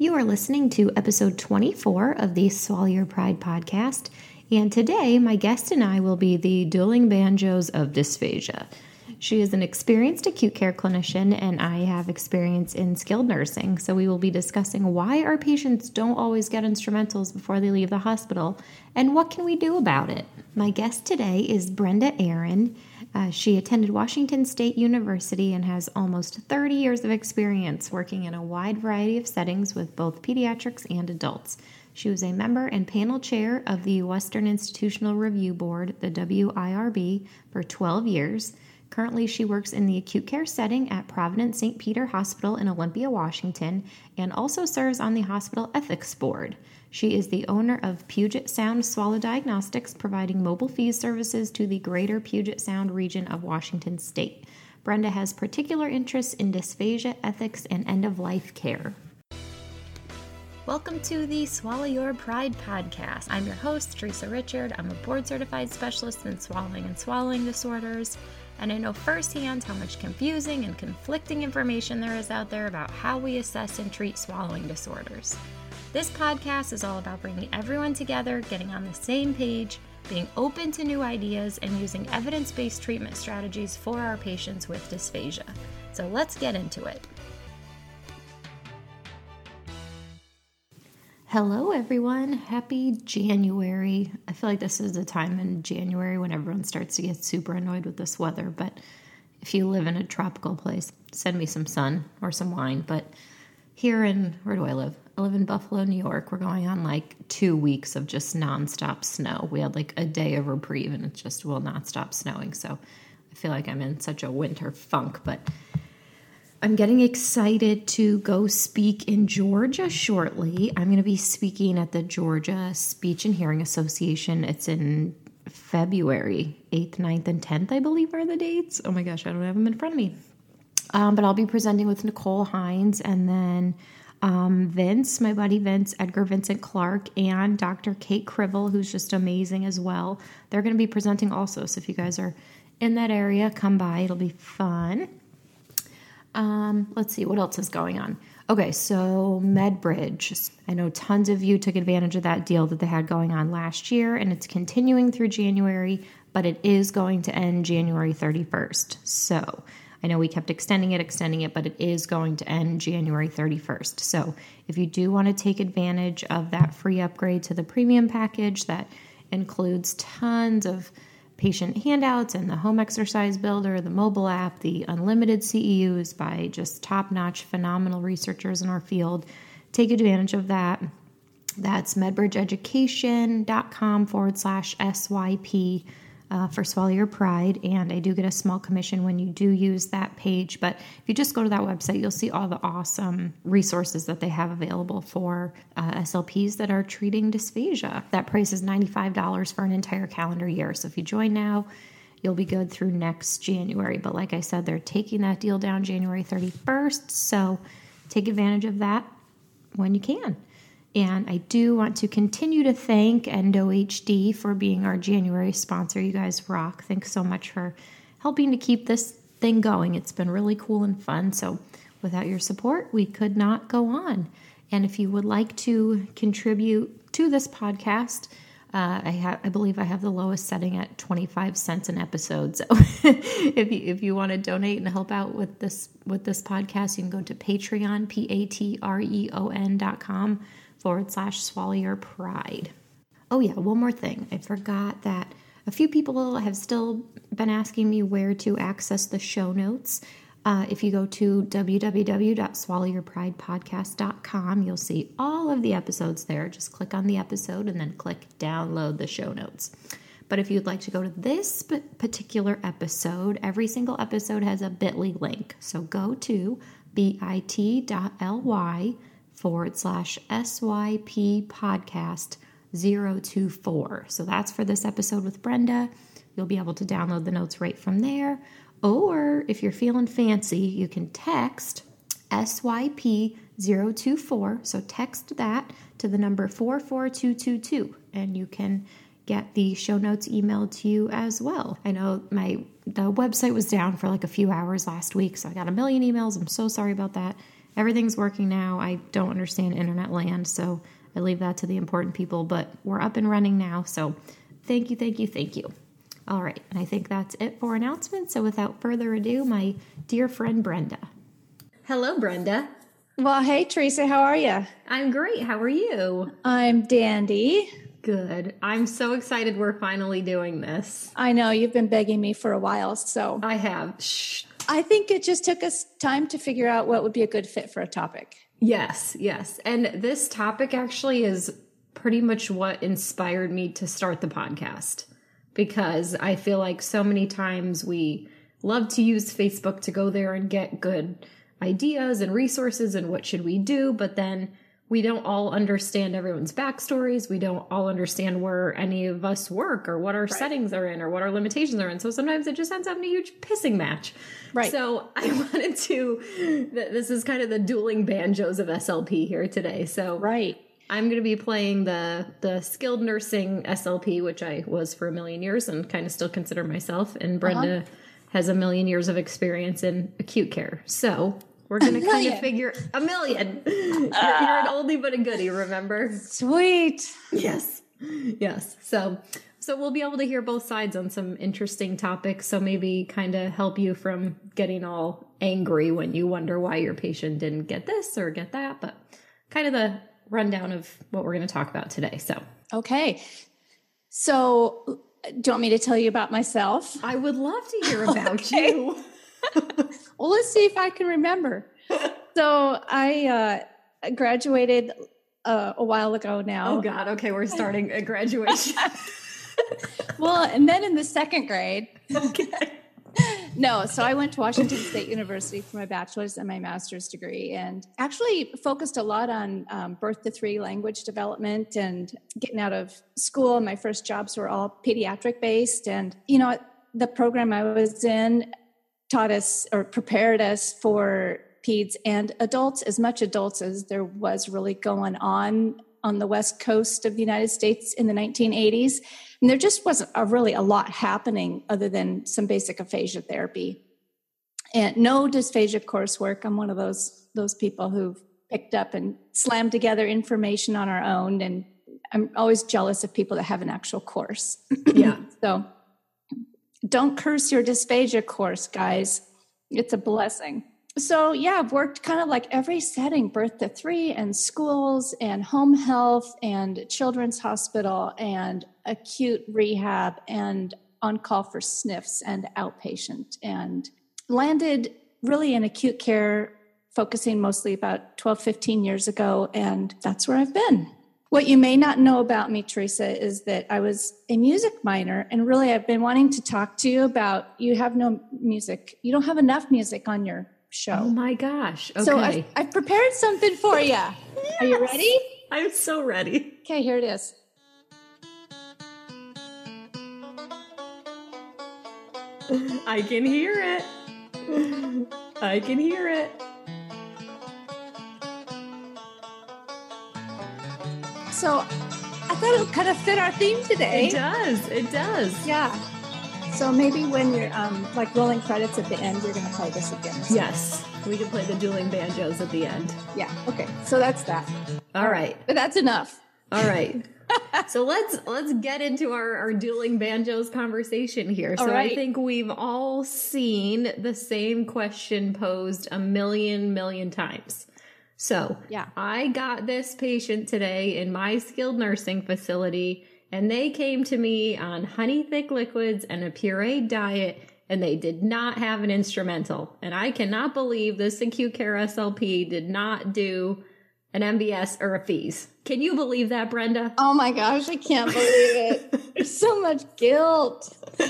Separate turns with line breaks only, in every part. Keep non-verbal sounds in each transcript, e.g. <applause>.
You are listening to episode 24 of the Swallow Your Pride podcast, and today my guest and I will be the dueling banjos of dysphagia. She is an experienced acute care clinician, and I have experience in skilled nursing. So, we will be discussing why our patients don't always get instrumentals before they leave the hospital and what can we do about it. My guest today is Brenda Arend. Uh, she attended Washington State University and has almost 30 years of experience working in a wide variety of settings with both pediatrics and adults. She was a member and panel chair of the Western Institutional Review Board, the WIRB, for 12 years. Currently, she works in the acute care setting at Providence St. Peter Hospital in Olympia, Washington, and also serves on the Hospital Ethics Board. She is the owner of Puget Sound Swallow Diagnostics, providing mobile FEES services to the greater Puget Sound region of Washington state. Brenda has particular interests in dysphagia, ethics, and end of life care. Welcome to the Swallow Your Pride podcast. I'm your host, Teresa Richard. I'm a board certified specialist in swallowing and swallowing disorders, and I know firsthand how much confusing and conflicting information there is out there about how we assess and treat swallowing disorders. This podcast is all about bringing everyone together, getting on the same page, being open to new ideas, and using evidence based treatment strategies for our patients with dysphagia. So let's get into it. Hello, everyone. Happy January. I feel like this is the time in January when everyone starts to get super annoyed with this weather. But if you live in a tropical place, send me some sun or some wine. But here in, where do I live? I live in Buffalo, New York. We're going on like two weeks of just nonstop snow. We had like a day of reprieve and it just will not stop snowing. So I feel like I'm in such a winter funk, but I'm getting excited to go speak in Georgia shortly. I'm going to be speaking at the Georgia Speech and Hearing Association. It's in February 8th, 9th, and 10th, I believe, are the dates. Oh my gosh, I don't have them in front of me. Um, but I'll be presenting with Nicole Hines and then um, Vince, my buddy Vince, Edgar Vincent Clark, and Dr. Kate Krivel, who's just amazing as well. They're going to be presenting also. So if you guys are in that area, come by. It'll be fun. Um, let's see what else is going on. Okay, so MedBridge. I know tons of you took advantage of that deal that they had going on last year, and it's continuing through January, but it is going to end January 31st. So I know we kept extending it, extending it, but it is going to end January 31st. So if you do want to take advantage of that free upgrade to the premium package that includes tons of patient handouts and the home exercise builder, the mobile app, the unlimited CEUs by just top notch, phenomenal researchers in our field, take advantage of that. That's medbridgeeducation.com forward slash SYP uh, for Swallow Your Pride, and I do get a small commission when you do use that page. But if you just go to that website, you'll see all the awesome resources that they have available for uh, SLPs that are treating dysphagia. That price is $95 for an entire calendar year. So if you join now, you'll be good through next January. But like I said, they're taking that deal down January 31st. So take advantage of that when you can. And I do want to continue to thank EndoHD for being our January sponsor. You guys rock. Thanks so much for helping to keep this thing going. It's been really cool and fun. So, without your support, we could not go on. And if you would like to contribute to this podcast, uh, I, ha- I believe I have the lowest setting at 25 cents an episode. So <laughs> if you if you want to donate and help out with this with this podcast, you can go to Patreon, P A T R E O N dot com forward slash swallow your pride. Oh, yeah, one more thing. I forgot that a few people have still been asking me where to access the show notes. Uh, if you go to www.swallowyourpridepodcast.com, you'll see all of the episodes there. Just click on the episode and then click download the show notes. But if you'd like to go to this particular episode, every single episode has a bit.ly link. So go to bit.ly forward slash SYP podcast 024. So that's for this episode with Brenda. You'll be able to download the notes right from there. Or if you're feeling fancy, you can text SYP 024. So text that to the number 44222 and you can get the show notes emailed to you as well. I know my the website was down for like a few hours last week, so I got a million emails. I'm so sorry about that. Everything's working now. I don't understand internet land, so I leave that to the important people, but we're up and running now. So thank you, thank you, thank you. All right, and I think that's it for announcements. So without further ado, my dear friend Brenda. Hello, Brenda.
Well, hey, Teresa, how are you?
I'm great. How are you?
I'm dandy.
Good. I'm so excited we're finally doing this.
I know you've been begging me for a while, so
I have. Shh.
I think it just took us time to figure out what would be a good fit for a topic.
Yes, yes. And this topic actually is pretty much what inspired me to start the podcast because I feel like so many times we love to use Facebook to go there and get good ideas and resources and what should we do, but then we don't all understand everyone's backstories. We don't all understand where any of us work or what our right. settings are in or what our limitations are in. So sometimes it just ends up in a huge pissing match. Right. So I <laughs> wanted to, this is kind of the dueling banjos of SLP here today. So
right.
I'm going to be playing the the skilled nursing SLP, which I was for a million years and kind of still consider myself. And Brenda uh-huh. has a million years of experience in acute care. So we're going to kind of figure a million. <laughs> you're, you're an oldie but a goodie, remember?
Sweet.
Yes. Yes. So so we'll be able to hear both sides on some interesting topics. So maybe kind of help you from getting all angry when you wonder why your patient didn't get this or get that, but kind of the rundown of what we're going to talk about today. So,
okay. So, do you want me to tell you about myself?
I would love to hear <laughs> about you. <laughs>
well, let's see if I can remember. So, I uh, graduated uh, a while ago now.
Oh, God. Okay. We're starting a graduation. <laughs>
well, and then in the second grade. Okay <laughs> no, so I went to Washington State University for my bachelor's and my master's degree, and actually focused a lot on um, birth to three language development and getting out of school. My first jobs were all pediatric based, and you know the program I was in taught us or prepared us for peds and adults, as much adults as there was really going on on the west coast of the United States in the 1980s. And there just wasn't a, really a lot happening other than some basic aphasia therapy. And no dysphagia coursework. I'm one of those those people who've picked up and slammed together information on our own. And I'm always jealous of people that have an actual course.
Yeah.
so don't curse your dysphagia course, guys. It's a blessing so yeah i've worked kind of like every setting birth to three and schools and home health and children's hospital and acute rehab and on call for sniffs and outpatient and landed really in acute care focusing mostly about 12 15 years ago and that's where i've been what you may not know about me teresa is that i was a music minor and really i've been wanting to talk to you about you have no music you don't have enough music on your show. Oh
my gosh. Okay.
So I've, I've prepared something for you. yes. Are you ready?
I'm so ready.
Okay, here it is.
I can hear it. I can hear it.
So I thought it would kind of fit our theme today.
It does. It does.
Yeah. So maybe when you're um, like rolling credits at the end, you're going to play this again.
Yes, we can play the dueling banjos at the end.
Yeah. Okay. So that's that.
All right.
But that's enough.
All right. <laughs> so let's let's get into our, our dueling banjos conversation here. So right. I think we've all seen the same question posed a million million times. So
yeah,
I got this patient today in my skilled nursing facility and they came to me on honey thick liquids and a pureed diet and they did not have an instrumental. And I cannot believe this acute care SLP did not do an MBS or a FEES. Can you believe that, Brenda?
Oh my gosh, I can't believe it. There's so much guilt. <laughs>
you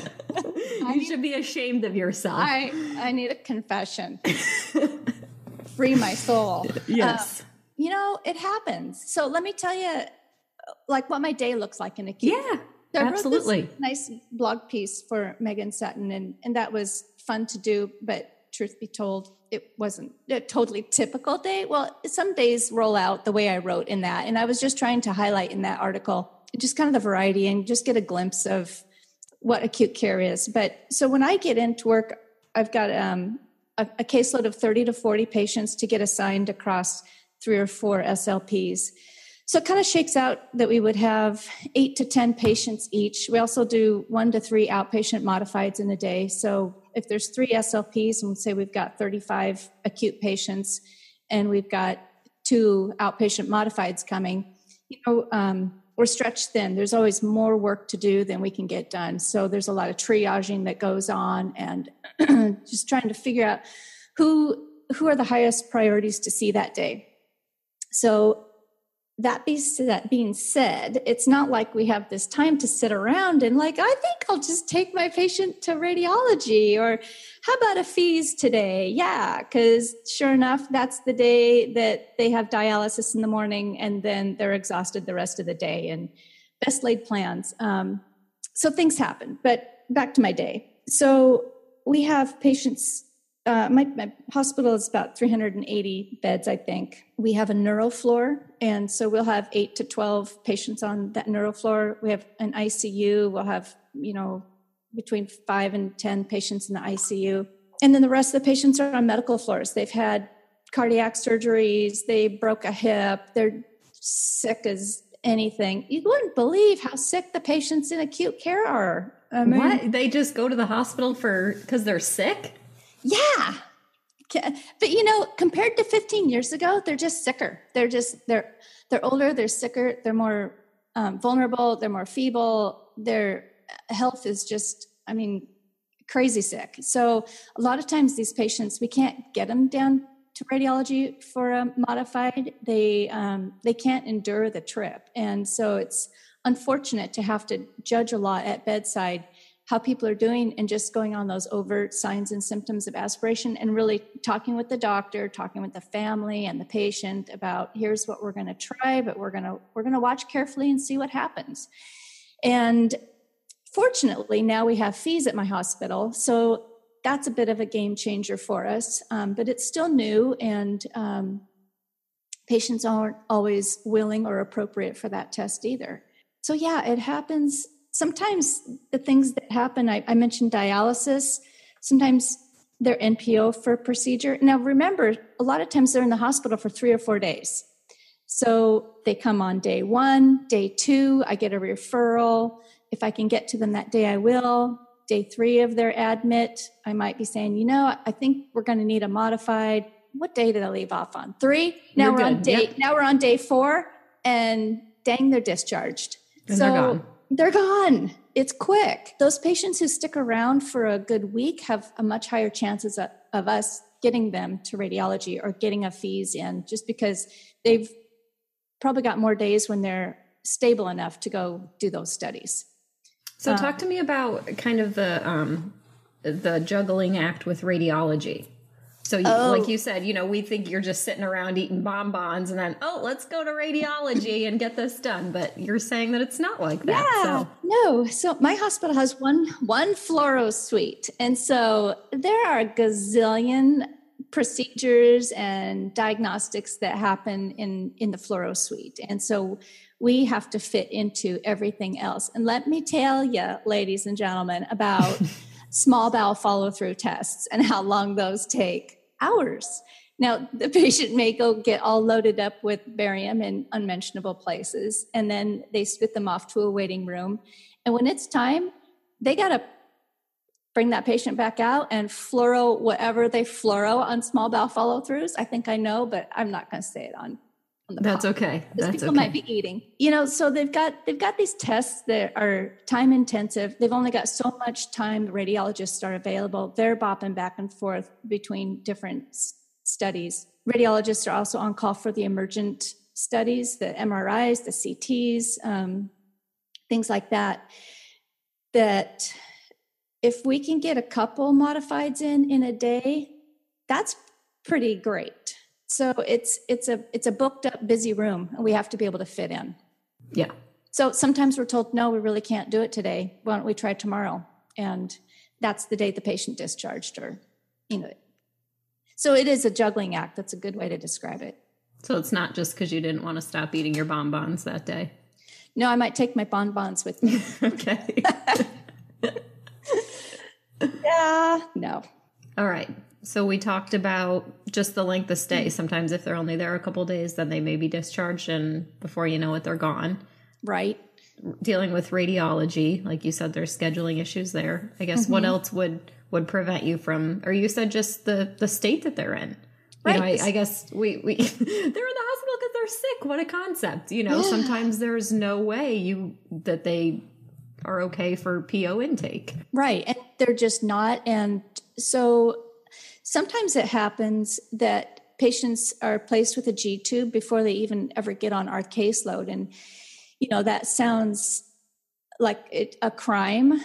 I should be ashamed of yourself.
I, I need a confession. <laughs> Free my soul. <laughs>
Yes.
Uh, you know, it happens. So let me tell you like what my day looks like in acute.
Yeah. So absolutely.
nice blog piece for Megan Sutton, and, and that was fun to do. But truth be told, it wasn't a totally typical day. Well, some days roll out the way I wrote in that. And I was just trying to highlight in that article just kind of the variety and just get a glimpse of what acute care is. But so when I get into work, I've got um, a, a caseload of 30 to 40 patients to get assigned across three or four SLPs. So it kind of shakes out that we would have eight to 10 patients each. We also do one to three outpatient modifieds in a day. So if there's three SLPs, and we say we've got 35 acute patients and we've got two outpatient modifieds coming, you know, um, we're stretched thin. There's always more work to do than we can get done. So there's a lot of triaging that goes on and <clears throat> just trying to figure out who who are the highest priorities to see that day. So that be that being said, it's not like we have this time to sit around and like, I think I'll just take my patient to radiology or how about a FEES today? Yeah, because sure enough, that's the day that they have dialysis in the morning and then they're exhausted the rest of the day and best laid plans. Um, so things happen. But back to my day. So we have patients uh, my, my, hospital is about 380 beds, I think. We have a neuro floor, and so we'll have eight to 12 patients on that neuro floor. We have an ICU. We'll have, you know, between five and 10 patients in the ICU. And then the rest of the patients are on medical floors. They've had cardiac surgeries, they broke a hip, they're sick as anything. You wouldn't believe how sick the patients in acute care are.
I mean, what? They just go to the hospital for because they're sick?
Yeah. But you know, compared to 15 years ago, they're just sicker. They're just they're they're older, they're sicker, they're more um, vulnerable, they're more feeble. Their health is just, I mean, crazy sick. So a lot of times these patients, we can't get them down to radiology for a modified. They um, they can't endure the trip, and so it's unfortunate to have to judge a lot at bedside how people are doing and just going on those overt signs and symptoms of aspiration and really talking with the doctor talking with the family and the patient about here's what we're going to try but we're going to we're going to watch carefully and see what happens. And fortunately now we have FEES at my hospital so that's a bit of a game changer for us um, but it's still new and um, patients aren't always willing or appropriate for that test either. So yeah it happens sometimes the things that happen, I, I mentioned dialysis, sometimes they're NPO for procedure. Now, remember, a lot of times they're in the hospital for three or four days. So they come on day one, day two, I get a referral. If I can get to them that day, I will. Day three of their admit, I might be saying, you know, I think we're going to need a modified. What day did I leave off on? Three. Now You're we're good. on day. Yep. Now we're on day four, and dang, they're discharged.
And so they're
they're gone. It's quick. Those patients who stick around for a good week have a much higher chances of, us getting them to radiology or getting a FEES in just because they've probably got more days when they're stable enough to go do those studies.
So, talk to me about kind of the um, the juggling act with radiology. So, you, oh. like you said, you know, we think you're just sitting around eating bonbons and then, oh, let's go to radiology and get this done. But you're saying that it's not like that.
Yeah, so. no. So my hospital has one one fluoro suite, and so there are a gazillion procedures and diagnostics that happen in in the fluoro suite, and so we have to fit into everything else. And let me tell you, ladies and gentlemen, about <laughs> small bowel follow through tests and how long those take hours. Now, the <laughs> patient may go get all loaded up with barium in unmentionable places, and then they spit them off to a waiting room. And when it's time, they got to bring that patient back out and fluoro whatever they fluoro on small bowel follow throughs. I think I know, but I'm not going to say it on.
On the That's okay.
Because people
okay.
might be eating, you know. So they've got they've got these tests that are time intensive. They've only got so much time. Radiologists are available. They're bopping back and forth between different studies. Radiologists are also on call for the emergent studies, the MRIs, the CTs, um, things like that. That if we can get a couple modifieds in in a day, that's pretty great. So it's it's a it's a booked up busy room, and we have to be able to fit in.
Yeah.
So sometimes we're told, no, we really can't do it today. Why don't we try tomorrow? And that's the day the patient discharged, or you know, so it is a juggling act. That's a good way to describe it.
So it's not just because you didn't want to stop eating your bonbons that day.
No, I might take my bonbons with me. <laughs>
okay. <laughs>
yeah, no.
All right. So we talked about just the length of stay. Sometimes if they're only there a couple days, then they may be discharged and before you know it they're gone.
Right.
Dealing with radiology, like you said there's scheduling issues there. I guess mm-hmm. what else would would prevent you from or you said just the the state that they're in. Right. You know, I, I, guess we, we <laughs> they're in the hospital because they're sick. What a concept. You know, sometimes there's no way you that they are okay for PO intake.
Right. And they're just not. And so sometimes it happens that patients are placed with a G tube before they even ever get on our caseload. And, you know, that sounds like it, a crime.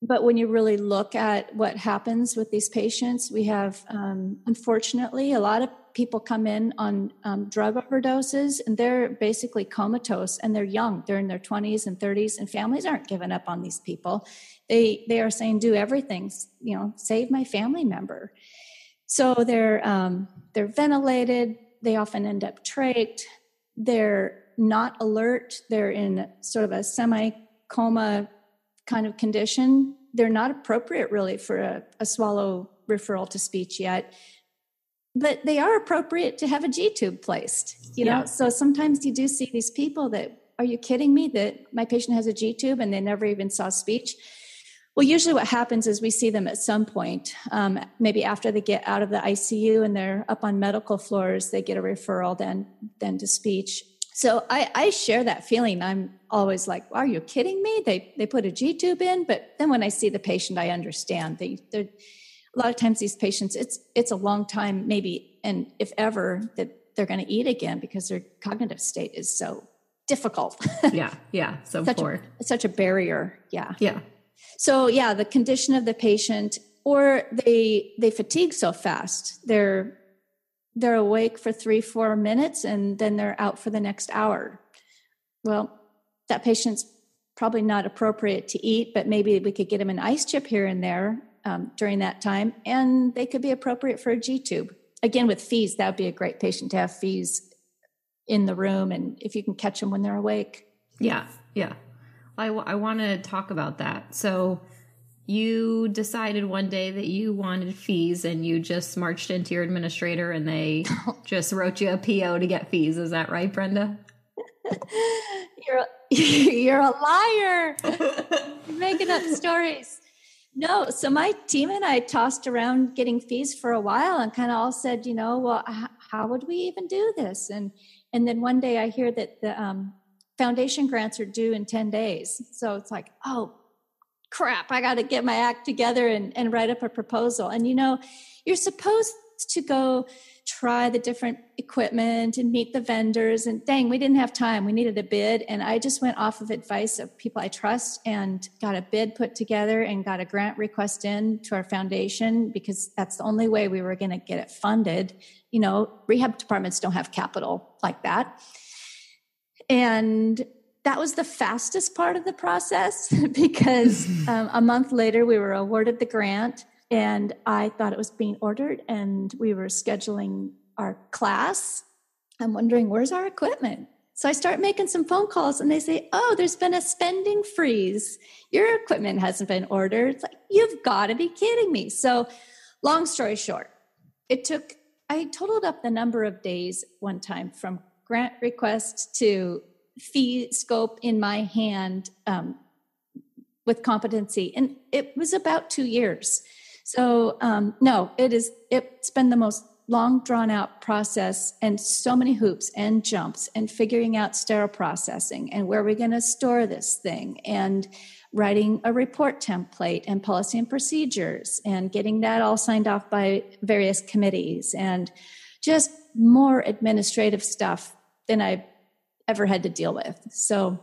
But when you really look at what happens with these patients, we have, um, unfortunately, a lot of people come in on um, drug overdoses and they're basically comatose and they're young. They're in their 20s and 30s and families aren't giving up on these people. They they are saying do everything. You know save my family member. So they're um, they're ventilated. They often end up trached. They're not alert. They're in sort of a semi coma kind of condition. They're not appropriate really for a, a swallow referral to speech yet but they are appropriate to have a G tube placed, you yeah. know? So sometimes you do see these people that, are you kidding me that my patient has a G tube and they never even saw speech? Well, usually what happens is we see them at some point, um, maybe after they get out of the ICU and they're up on medical floors, they get a referral then, then to speech. So I, I share that feeling. I'm always like, are you kidding me? They, they put a G tube in, but then when I see the patient, I understand they, they're, a lot of times these patients it's it's a long time maybe and if ever that they're going to eat again because their cognitive state is so difficult. <laughs>
Yeah yeah so
such
poor
a, such a barrier yeah.
Yeah.
So yeah the condition of the patient or they they fatigue so fast. They're they're awake for three four minutes and then they're out for the next hour. Well that patient's probably not appropriate to eat but maybe we could get them an ice chip here and there um, during that time, and they could be appropriate for a G tube. Again, with FEES, that would be a great patient to have FEES in the room, and if you can catch them when they're awake.
Yeah, yeah. I, w- I want to talk about that. So, you decided one day that you wanted FEES and you just marched into your administrator and they <laughs> just wrote you a PO to get FEES. Is that right, Brenda? <laughs>
you're, <laughs> you're a liar. You're making up stories. No, so my team and I tossed around getting FEES for a while and kind of all said, you know, well, how would we even do this? And and then one day I hear that the um, foundation grants are due in 10 days. So it's like, oh, crap, I got to get my act together and, and write up a proposal. And you know, you're supposed to go try the different equipment and meet the vendors. And dang, we didn't have time. We needed a bid. And I just went off of advice of people I trust and got a bid put together and got a grant request in to our foundation because that's the only way we were going to get it funded. You know, rehab departments don't have capital like that. And that was the fastest part of the process <laughs> because <laughs> um, a month later we were awarded the grant and I thought it was being ordered, and we were scheduling our class. I'm wondering, where's our equipment? So I start making some phone calls, and they say, Oh, there's been a spending freeze. Your equipment hasn't been ordered. It's like, You've got to be kidding me. So, long story short, it took, I totaled up the number of days one time from grant request to FEES scope in my hand um, with competency. And it was about two years. So um, no, it is. It's been the most long drawn out process and so many hoops and jumps and figuring out sterile processing and where we're going to store this thing and writing a report template and policy and procedures and getting that all signed off by various committees and just more administrative stuff than I've ever had to deal with. So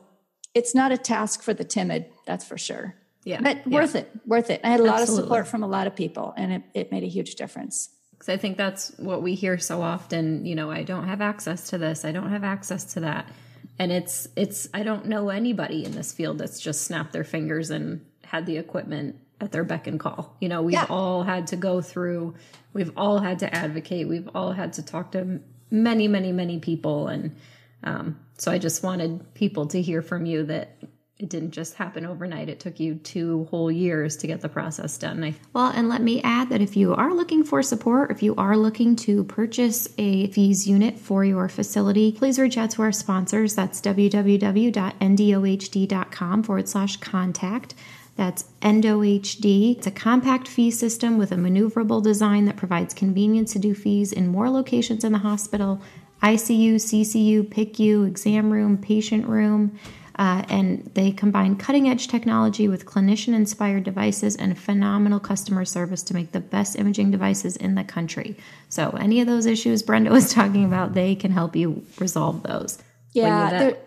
it's not a task for the timid, that's for sure.
Yeah.
But
yeah.
worth it, worth it. I had a lot Absolutely. of support from a lot of people and it, it made a huge difference.
Because I think that's what we hear so often. You know, I don't have access to this, I don't have access to that. And it's, it's, I don't know anybody in this field that's just snapped their fingers and had the equipment at their beck and call. You know, we've yeah. all had to go through, we've all had to advocate, we've all had to talk to many, many, many people. And um, so I just wanted people to hear from you that it didn't just happen overnight. It took you two whole years to get the process done. Well, and let me add that if you are looking for support, if you are looking to purchase a FEES unit for your facility, please reach out to our sponsors. That's www.endohd.com forward slash contact. That's EndoHD. It's a compact FEES system with a maneuverable design that provides convenience to do FEES in more locations in the hospital ICU, CCU, PICU, exam room, patient room. Uh, and they combine cutting edge technology with clinician inspired devices and phenomenal customer service to make the best imaging devices in the country. So, any of those issues Brenda <laughs> was talking about, they can help you resolve those.
Yeah. There,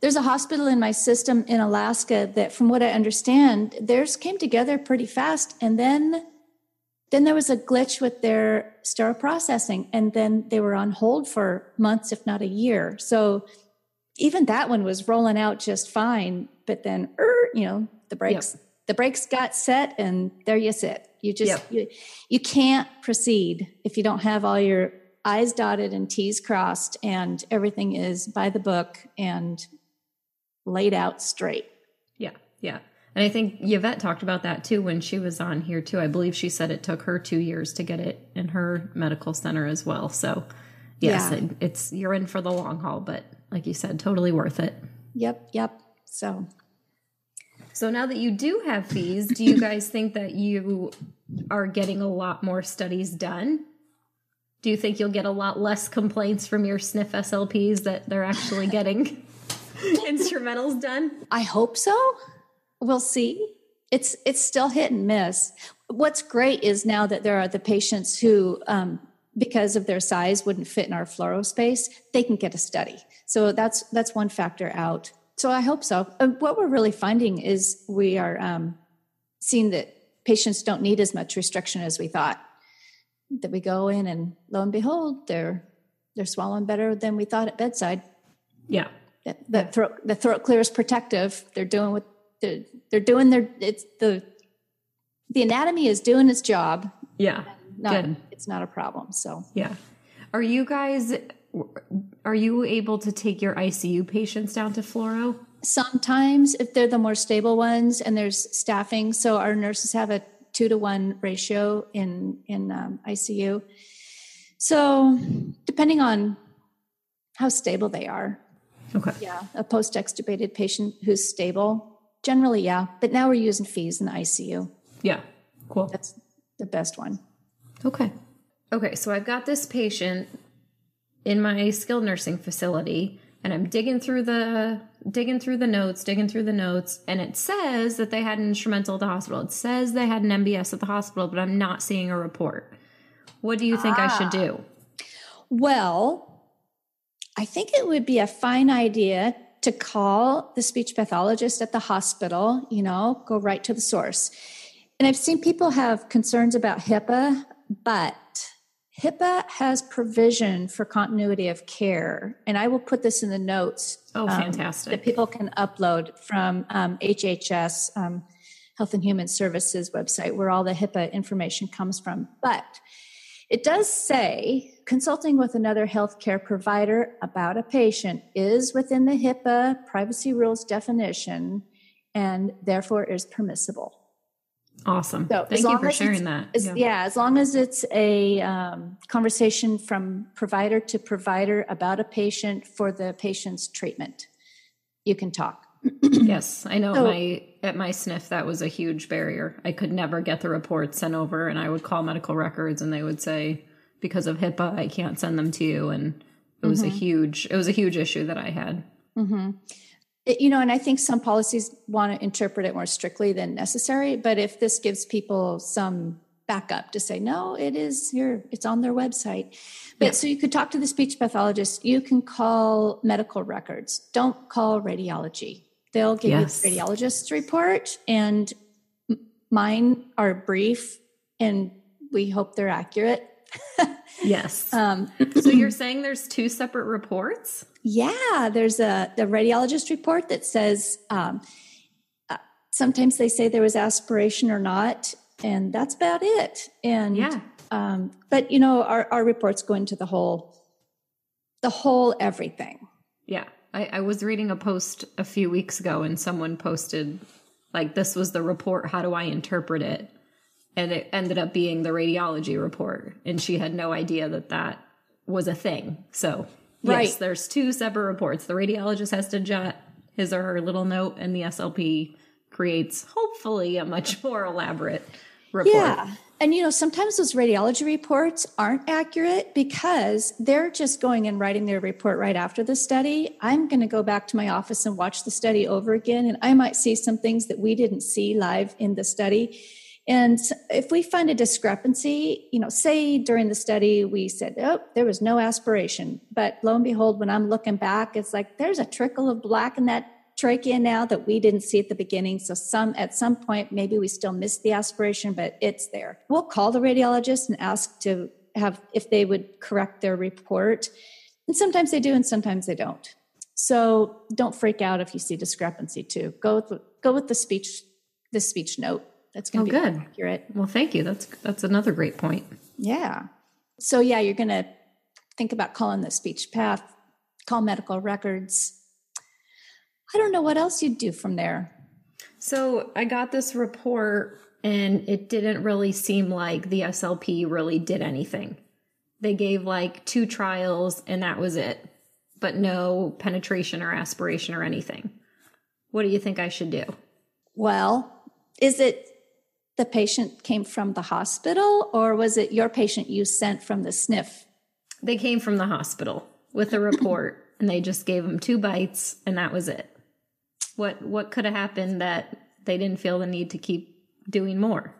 there's a hospital in my system in Alaska that, from what I understand, theirs came together pretty fast. And then then there was a glitch with their star processing, and then they were on hold for months, if not a year. So even that one was rolling out just fine, but then er, you know the brakes yep. the brakes got set, and there you sit. You just yep. you, you can't proceed if you don't have all your I's dotted and T's crossed, and everything is by the book and laid out straight.
Yeah, yeah. And I think Yvette talked about that too when she was on here too. I believe she said it took her two years to get it in her medical center as well. So yes, yeah. it, it's you're in for the long haul, but like you said, totally worth it.
Yep, yep. So
so now that you do have FEES, do you guys think that you are getting a lot more studies done? Do you think you'll get a lot less complaints from your SNF SLPs that they're actually getting <laughs> instrumentals done?
I hope so. We'll see. It's it's still hit and miss. What's great is now that there are the patients who um, because of their size wouldn't fit in our fluoro space, they can get a study. So that's that's one factor out. So I hope so. And what we're really finding is we are um, seeing that patients don't need as much restriction as we thought. That we go in and lo and behold, they're they're swallowing better than we thought at bedside.
Yeah.
The, the throat the throat clear is protective. They're doing what they're, they're doing their it's the the anatomy is doing its job.
Yeah.
Not, Good. It's not a problem. So
yeah. Are you guys are you able to take your ICU patients down to fluoro?
Sometimes, if they're the more stable ones, and there's staffing, so our nurses have a two to one ratio in in um, ICU. So, depending on how stable they are,
okay,
yeah, a post extubated patient who's stable, generally, yeah. But now we're using FEES in the ICU.
Yeah, cool.
That's the best one.
Okay. Okay, so I've got this patient in my skilled nursing facility and I'm digging through the digging through the notes, digging through the notes, and it says that they had an instrumental at the hospital. It says they had an MBS at the hospital, but I'm not seeing a report. What do you think ah. I should do? Ah.
Well, I think it would be a fine idea to call the speech pathologist at the hospital, you know, go right to the source. And I've seen people have concerns about HIPAA, but HIPAA has provision for continuity of care, and I will put this in the notes.
Oh, um, fantastic!
That people can upload from um, HHS um, Health and Human Services website, where all the HIPAA information comes from. But it does say consulting with another healthcare provider about a patient is within the HIPAA privacy rules definition, and therefore is permissible.
Awesome. So Thank you for sharing that.
As, yeah. yeah. as long as it's a um, conversation from provider to provider about a patient for the patient's treatment, you can talk. <clears throat>
yes, I know so, at my at my SNF that was a huge barrier. I could never get the reports sent over, and I would call medical records, and they would say because of HIPAA, I can't send them to you, and it was mm-hmm. a huge it was a huge issue that I had.
Mm-hmm you know, and I think some policies want to interpret it more strictly than necessary. But if this gives people some backup to say, no, it is here, it's on their website. But yeah. so you could talk to the speech pathologist. You can call medical records. Don't call radiology. They'll give yes. you the radiologist's report, and mine are brief, and we hope they're accurate. <laughs>
yes. <laughs> Um, so you're saying there's two separate reports?
Yeah, there's a the radiologist report that says um, uh, sometimes they say there was aspiration or not, and that's about it. And
yeah,
um, but you know our our reports go into the whole the whole everything.
Yeah, I, I was reading a post a few weeks ago and someone posted like this was the report how do i interpret it and it ended up being the radiology report and she had no idea that that was a thing so
Right.
yes there's two separate reports the radiologist has to jot his or her little note and the slp creates hopefully a much <laughs> more elaborate report
Yeah. And you know, sometimes those radiology reports aren't accurate because they're just going and writing their report right after the study. I'm going to go back to my office and watch the study over again, and I might see some things that we didn't see live in the study. And if we find a discrepancy, you know, say during the study we said, oh, there was no aspiration. But lo and behold, when I'm looking back, it's like there's a trickle of black in that trachea now that we didn't see at the beginning. So some at some point, maybe we still missed the aspiration, but it's there. We'll call the radiologist and ask to have if they would correct their report. And sometimes they do and sometimes they don't. So don't freak out if you see discrepancy too. Go with go with the speech the speech note. That's going
Oh,
to be
good.
accurate.
well thank you that's that's another great point
Yeah. So yeah, you're going to think about calling the speech path, call medical records. I don't know what else you'd do from there.
So I got this report, and it didn't really seem like the SLP really did anything. They gave like two trials, and that was it, but no penetration or aspiration or anything. What do you think I should do?
Well, is it the patient came from the hospital or was it your patient you sent from the sniff?
They came from the hospital with a report, <clears throat> and they just gave them two bites, and that was it. What what could have happened that they didn't feel the need to keep doing more?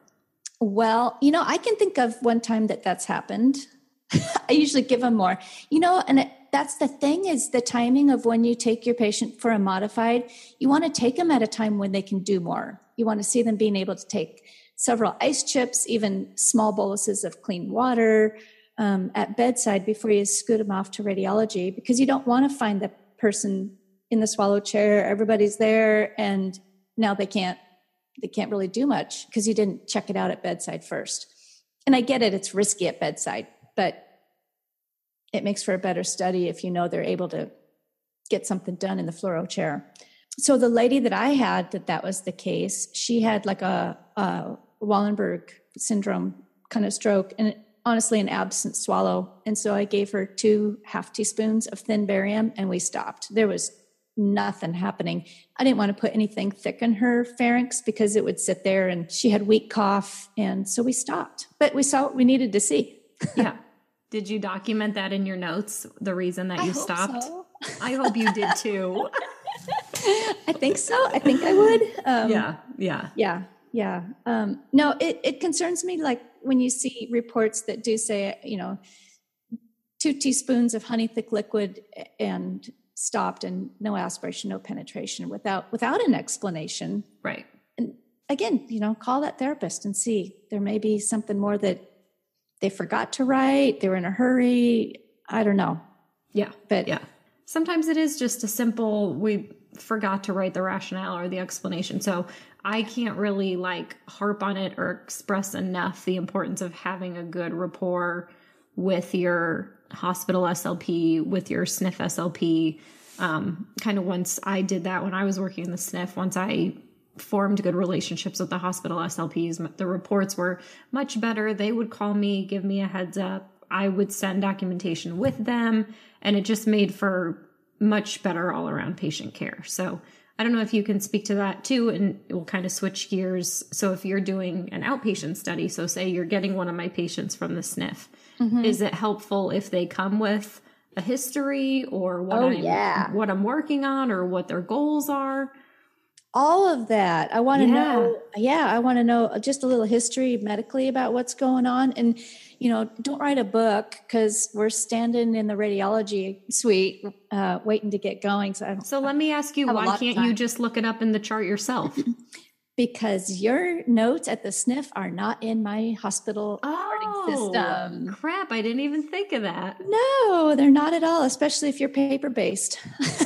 Well, you know, I can think of one time that that's happened. <laughs> I usually give them more. You know, and it, that's the thing is the timing of when you take your patient for a modified, you want to take them at a time when they can do more. You want to see them being able to take several ice chips, even small boluses of clean water um, at bedside before you scoot them off to radiology because you don't want to find the person in the swallow chair. Everybody's there, and now they can't they can't really do much because you didn't check it out at bedside first. And I get it; it's risky at bedside, but it makes for a better study if you know they're able to get something done in the fluoro chair. So the lady that I had that that was the case, she had like a, a Wallenberg syndrome kind of stroke and honestly an absent swallow. And so I gave her two half teaspoons of thin barium and we stopped. There was nothing happening. I didn't want to put anything thick in her pharynx because it would sit there and she had weak cough. And so we stopped. But we saw what we needed to see. <laughs>
Yeah. Did you document that in your notes? The reason that
I
you stopped?
so.
I hope you did too. <laughs>
I think so. I think I would. <laughs> Um,
yeah, yeah.
Yeah. Yeah. Um, no, it, it concerns me like when you see reports that do say, you know, two teaspoons of honey thick liquid and stopped and no aspiration, no penetration without without an explanation.
Right.
And again, you know, call that therapist and see. There may be something more that they forgot to write, they were in a hurry. I don't know.
Yeah.
But
Yeah. Sometimes it is just a simple we forgot to write the rationale or the explanation. So I can't really like harp on it or express enough the importance of having a good rapport with your hospital SLP, with your SNF SLP. Um, kind of once I did that when I was working in the SNF, once I formed good relationships with the hospital SLPs, the reports were much better. They would call me, give me a heads up. I would send documentation with them, and it just made for much better all around patient care. So I don't know if you can speak to that too, and we'll kind of switch gears. So if you're doing an outpatient study, so say you're getting one of my patients from the SNF, mm-hmm. is it helpful if they come with a history or what
Oh,
I'm
yeah.
what I'm working on or what their goals are?
All of that. I want to
Yeah.
know. Yeah, I want to know just a little history medically about what's going on. And, you know, don't write a book because we're standing in the radiology suite uh, waiting to get going. So,
So let me ask you, why can't you just look it up in the chart yourself? <laughs>
because your notes at the sniff are not in my hospital recording system.
Oh, crap! I didn't even think of that.
No, they're not at all, especially if you're paper based. <laughs>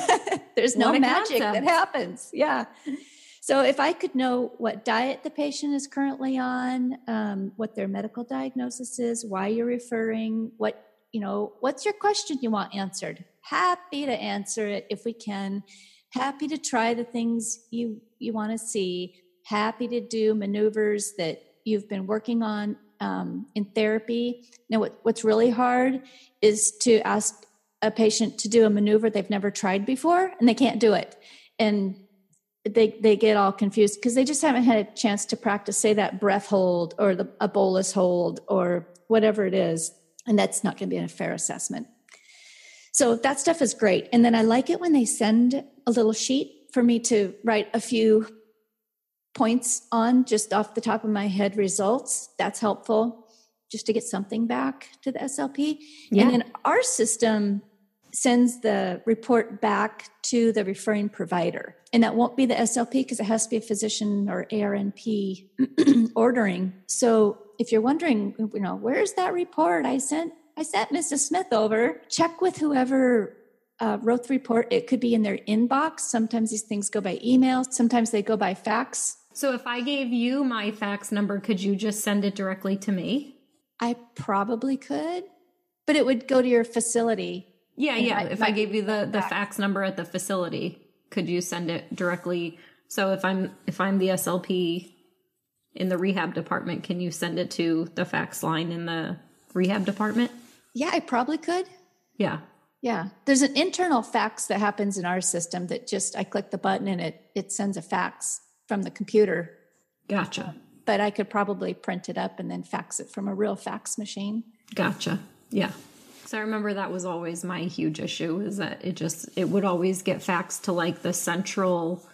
There's no magic that happens. Yeah. So if I could know what diet the patient is currently on, um, what their medical diagnosis is, why you're referring, what, you know, what's your question you want answered? happy to answer it if we can. Happy to try the things you you want to see. Happy to do maneuvers that you've been working on um, in therapy. Now, what, what's really hard is to ask a patient to do a maneuver they've never tried before and they can't do it. And they they get all confused because they just haven't had a chance to practice say that breath hold or the a bolus hold or whatever it is and that's not going to be a fair assessment. So that stuff is great. And then i like it when they send a little sheet for me to write a few points on just off the top of my head results. That's helpful just to get something back to the slp yeah. and then our system sends the report back to the referring provider. And that won't be the SLP because it has to be a physician or ARNP <clears throat> ordering. So if you're wondering, you know, where's that report I sent? I sent Mrs. Smith over. Check with whoever uh, wrote the report. It could be in their inbox. Sometimes these things go by email. Sometimes they go by fax.
So if I gave you my fax number, could you just send it directly to me?
I probably could, but it would go to your facility
yeah, yeah. if I gave you the the fax number at the facility, could you send it directly? So if I'm if I'm the SLP in the rehab department, can you send it to the fax line in the rehab department?
Yeah, I probably could.
Yeah.
Yeah. There's an internal fax that happens in our system that just I click the button and it it sends a fax from the computer.
Gotcha.
Um, But I could probably print it up and then fax it from a real fax machine.
Gotcha. Yeah. So I remember that was always my huge issue is that it just it would always get faxed to like the central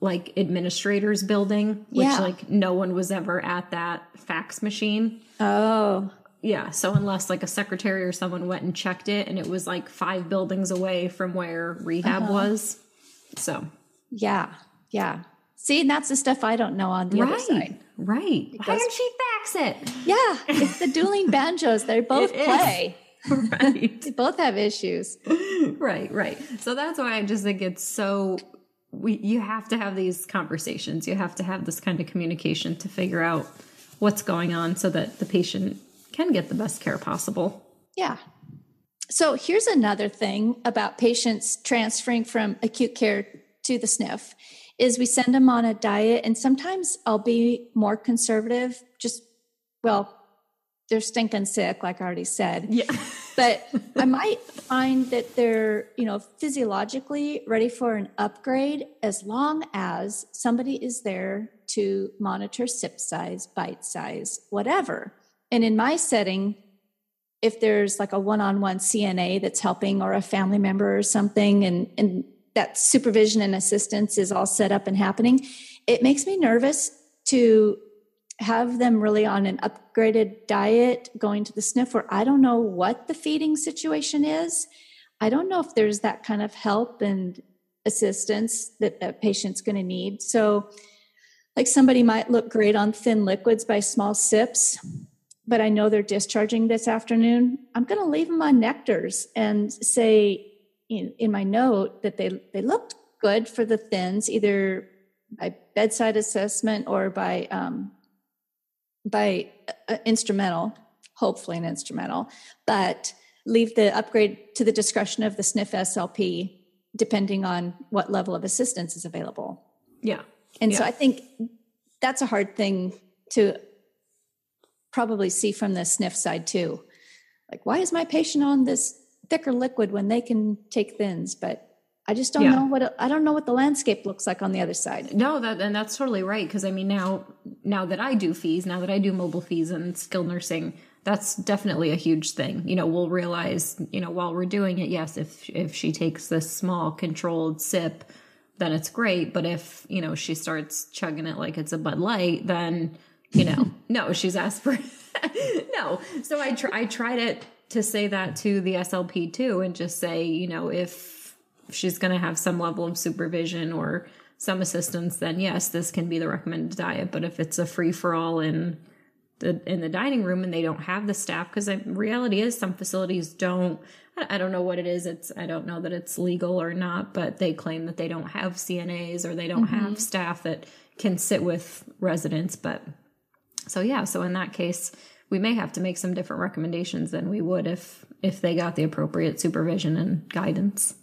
like administrators building, which yeah. like no one was ever at that fax machine.
Oh.
Yeah, so unless like a secretary or someone went and checked it and it was like five buildings away from where rehab uh-huh. was. So,
yeah. Yeah. See, and that's the stuff I don't know on the
right,
other side.
Right. Why didn't she fax it?
Yeah, it's the dueling banjos. They <laughs> both play. right. they both have issues.
Right, right. So that's why I just think it's so we you have to have these conversations. You have to have this kind of communication to figure out what's going on so that the patient can get the best care possible.
Yeah. So here's another thing about patients transferring from acute care to the SNF is we send them on a diet and sometimes I'll be more conservative just well they're stinking sick, like I already said.
Yeah. <laughs>
but I might find that they're, you know, physiologically ready for an upgrade as long as somebody is there to monitor sip size, bite size, whatever. And in my setting, if there's like a one-on-one CNA that's helping or a family member or something and, and that supervision and assistance is all set up and happening, it makes me nervous to have them really on an upgraded diet going to the SNF where I don't know what the feeding situation is. I don't know if there's that kind of help and assistance that a patient's going to need. So, like somebody might look great on thin liquids by small sips, but I know they're discharging this afternoon. I'm going to leave them on nectars and say in, in my note that they, they looked good for the thins, either by bedside assessment or by um, by uh, instrumental, hopefully an instrumental, but leave the upgrade to the discretion of the SNF SLP, depending on what level of assistance is available.
Yeah.
And
yeah.
so I think that's a hard thing to probably see from the SNF side too. Like, why is my patient on this thicker liquid when they can take thins? But I just don't yeah. know what I don't know what the landscape looks like on the other side.
No, that and that's totally right because I mean now now that I do FEES, now that I do mobile FEES and skilled nursing, that's definitely a huge thing. You know, we'll realize, you know, while we're doing it, yes, if if she takes this small controlled sip, then it's great, but if, you know, she starts chugging it like it's a Bud Light, then, you know, <laughs> no, she's asked for <laughs> no. So I try I tried it to say that to the SLP too and just say, you know, if she's going to have some level of supervision or some assistance, then yes, this can be the recommended diet. But if it's a free for all in the in the dining room and they don't have the staff, because the reality is some facilities don't. I don't know what it is. It's I don't know that it's legal or not, but they claim that they don't have CNAs or they don't mm-hmm. have staff that can sit with residents. But so yeah, so in that case, we may have to make some different recommendations than we would if if they got the appropriate supervision and guidance.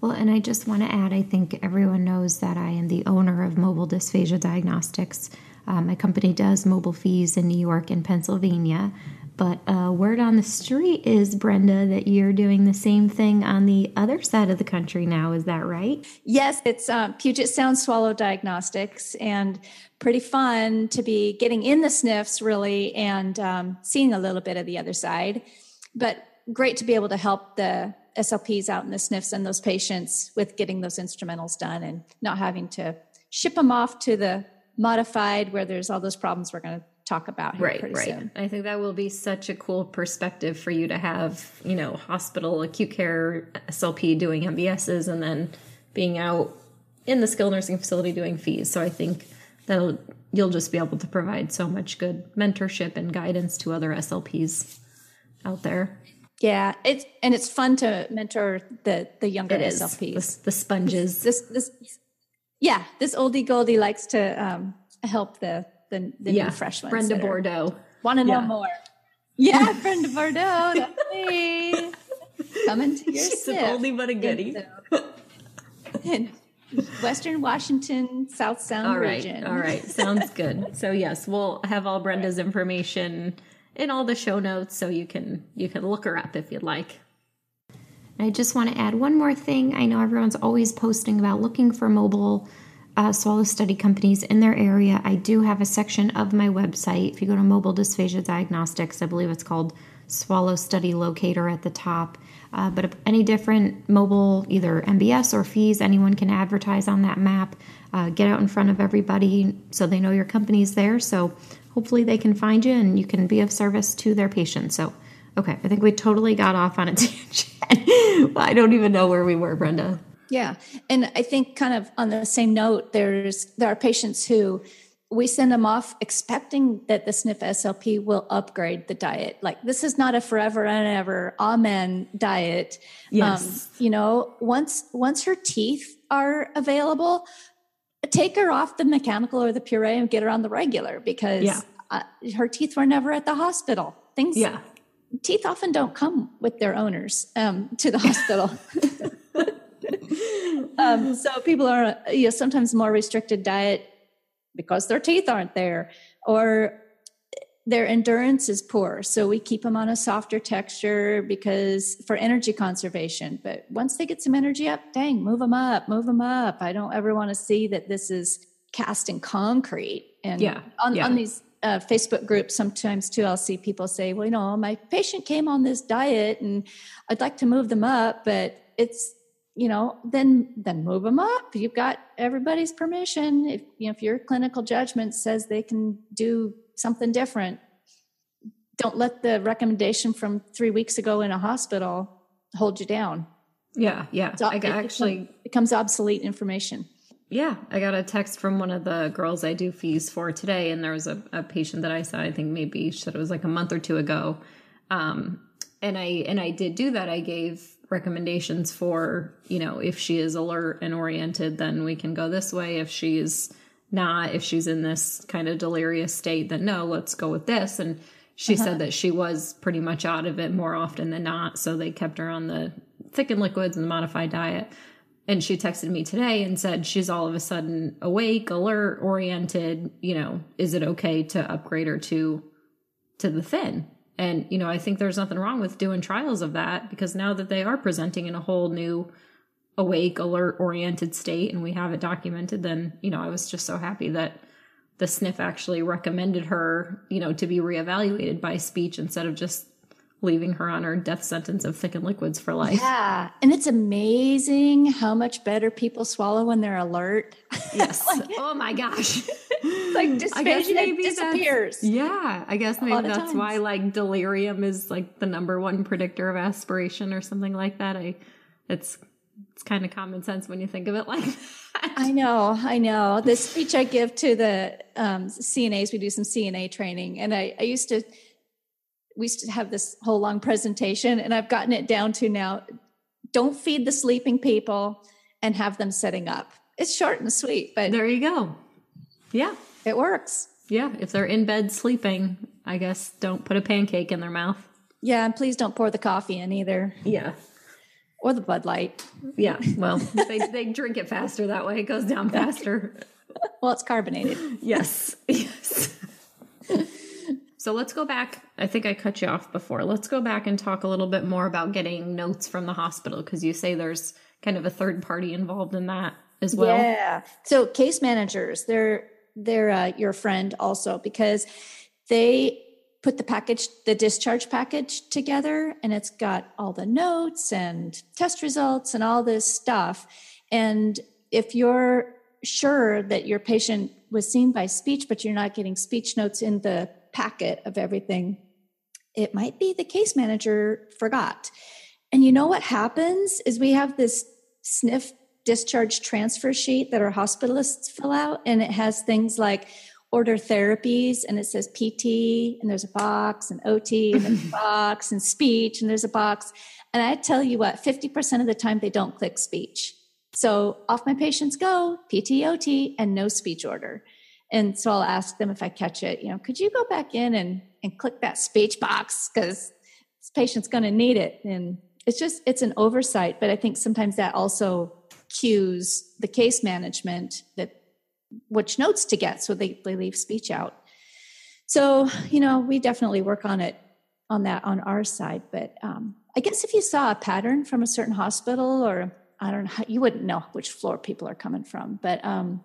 Well, and I just want to add I think everyone knows that I am the owner of Mobile Dysphagia Diagnostics. Um, my company does mobile FEES in New York and Pennsylvania. But uh, word on the street is, Brenda, that you're doing the same thing on the other side of the country now. Is that right?
Yes, it's uh, Puget Sound Swallow Diagnostics, and pretty fun to be getting in the sniffs, really, and um, seeing a little bit of the other side. But great to be able to help the SLPs out in the sniffs and those patients with getting those instrumentals done and not having to ship them off to the modified where there's all those problems we're going to talk about here
right,
pretty
right.
soon.
I think that will be such a cool perspective for you to have, you know, hospital acute care SLP doing MBSs and then being out in the skilled nursing facility doing FEES. So I think that you'll just be able to provide so much good mentorship and guidance to other SLPs out there.
Yeah, it's and it's fun to mentor the the younger
It is
SLPs.
the, the sponges.
This this yeah, this oldie goldie likes to um, help the the, the
yeah,
new fresh ones.
Brenda Bordeaux.
Want to know
Yeah.
more? Yeah, <laughs> Brenda Bordeaux. That's me. Coming to your
She's an
sniff.
oldie but a goodie.
In Western Washington, South Sound
All right.
region.
All right. Sounds good. <laughs> So yes, we'll have all Brenda's information in all the show notes so you can you can look her up if you'd like. I just want to add one more thing. I know everyone's always posting about looking for mobile uh, swallow study companies in their area. I do have a section of my website. If you go to Mobile Dysphagia Diagnostics, I believe it's called Swallow Study Locator at the top. Uh, but any different mobile, either MBS or FEES, anyone can advertise on that map. Uh, get out in front of everybody so they know your company's there. So hopefully they can find you and you can be of service to their patients. So, okay, I think we totally got off on a <laughs> tangent. I don't even know where we were, Brenda.
Yeah. And I think kind of on the same note, there's there are patients who we send them off expecting that the SNF SLP will upgrade the diet. Like this is not a forever and ever amen diet.
Yes.
you know, once once her teeth are available, take her off the mechanical or the puree and get her on the regular because
Yeah.
uh, her teeth were never at the hospital. Things
Yeah.
teeth often don't come with their owners um, to the hospital. <laughs> um, so people are you know sometimes more restricted diet because their teeth aren't there or their endurance is poor. So we keep them on a softer texture because for energy conservation. But once they get some energy up dang move them up move them up. I don't ever want to see that this is cast in concrete. And
Yeah,
on,
yeah.
on these uh, facebook groups sometimes too i'll see people say well you know my patient came on this diet and i'd like to move them up but it's you know then then move them up you've got everybody's permission if you know if your clinical judgment says they can do something different don't let the recommendation from three weeks ago in a hospital hold you down
Yeah. Yeah.
So
I
it
got, actually
becomes obsolete information
Yeah, I got a text from one of the girls I do FEES for today, and there was a, a patient that I saw. I think maybe she said it was like a month or two ago, um, and I and I did do that. I gave recommendations for you know if she is alert and oriented, then we can go this way. If she's not, if she's in this kind of delirious state, then no, let's go with this. And she said uh-huh. that she was pretty much out of it more often than not, so they kept her on the thickened liquids and the modified diet. And she texted me today and said she's all of a sudden awake, alert, oriented. You know, is it okay to upgrade her to to the thin? And you know, I think there's nothing wrong with doing trials of that because now that they are presenting in a whole new awake, alert, oriented state, and we have it documented, then you know, I was just so happy that the sniff actually recommended her, you know, to be reevaluated by speech instead of just leaving her on her death sentence of thickened liquids for life.
yeah and it's amazing how much better people swallow when they're alert <laughs>
Yes. oh my gosh. <laughs>
like dysphagia
maybe
disappears
Yeah, I guess maybe that's why like delirium is like the number one predictor of aspiration or something like that. I it's it's kind of common sense when you think of it like <laughs> that.
I know, I know. The speech I give to the um, CNAs, we do some CNA training, and I, I used to, we used to have this whole long presentation, and I've gotten it down to now don't feed the sleeping people and have them setting up. It's short and sweet, but
There you go. Yeah.
it works.
Yeah, if they're in bed sleeping, I guess don't put a pancake in their mouth.
Yeah, and please don't pour the coffee in either.
Yeah.
Or the Bud Light.
Yeah. Well, they, they drink it faster that way. It goes down faster. <laughs>
well, it's carbonated.
Yes. <laughs> Yes. So let's go back. I think I cut you off before. Let's go back and talk a little bit more about getting notes from the hospital because you say there's kind of a third party involved in that as well.
Yeah. So case managers, they're they're uh, your friend also because they put the package, the discharge package together, and it's got all the notes and test results and all this stuff. And if you're sure that your patient was seen by speech, but you're not getting speech notes in the packet of everything, it might be the case manager forgot. And you know what happens is we have this sniff discharge transfer sheet that our hospitalists fill out, and it has things like order therapies and it says PT and there's a box and OT and there's a <laughs> box and speech and there's a box. And I tell you what, 50% of the time they don't click speech. So off my patients go, PT, OT, and no speech order. And so I'll ask them if I catch it, you know, could you go back in and, and click that speech box? Because this patient's going to need it. And it's just, it's an oversight. But I think sometimes that also cues the case management that which notes to get so they, they leave speech out so you know we definitely work on it on that on our side but um, i guess if you saw a pattern from a certain hospital or i don't know you wouldn't know which floor people are coming from but um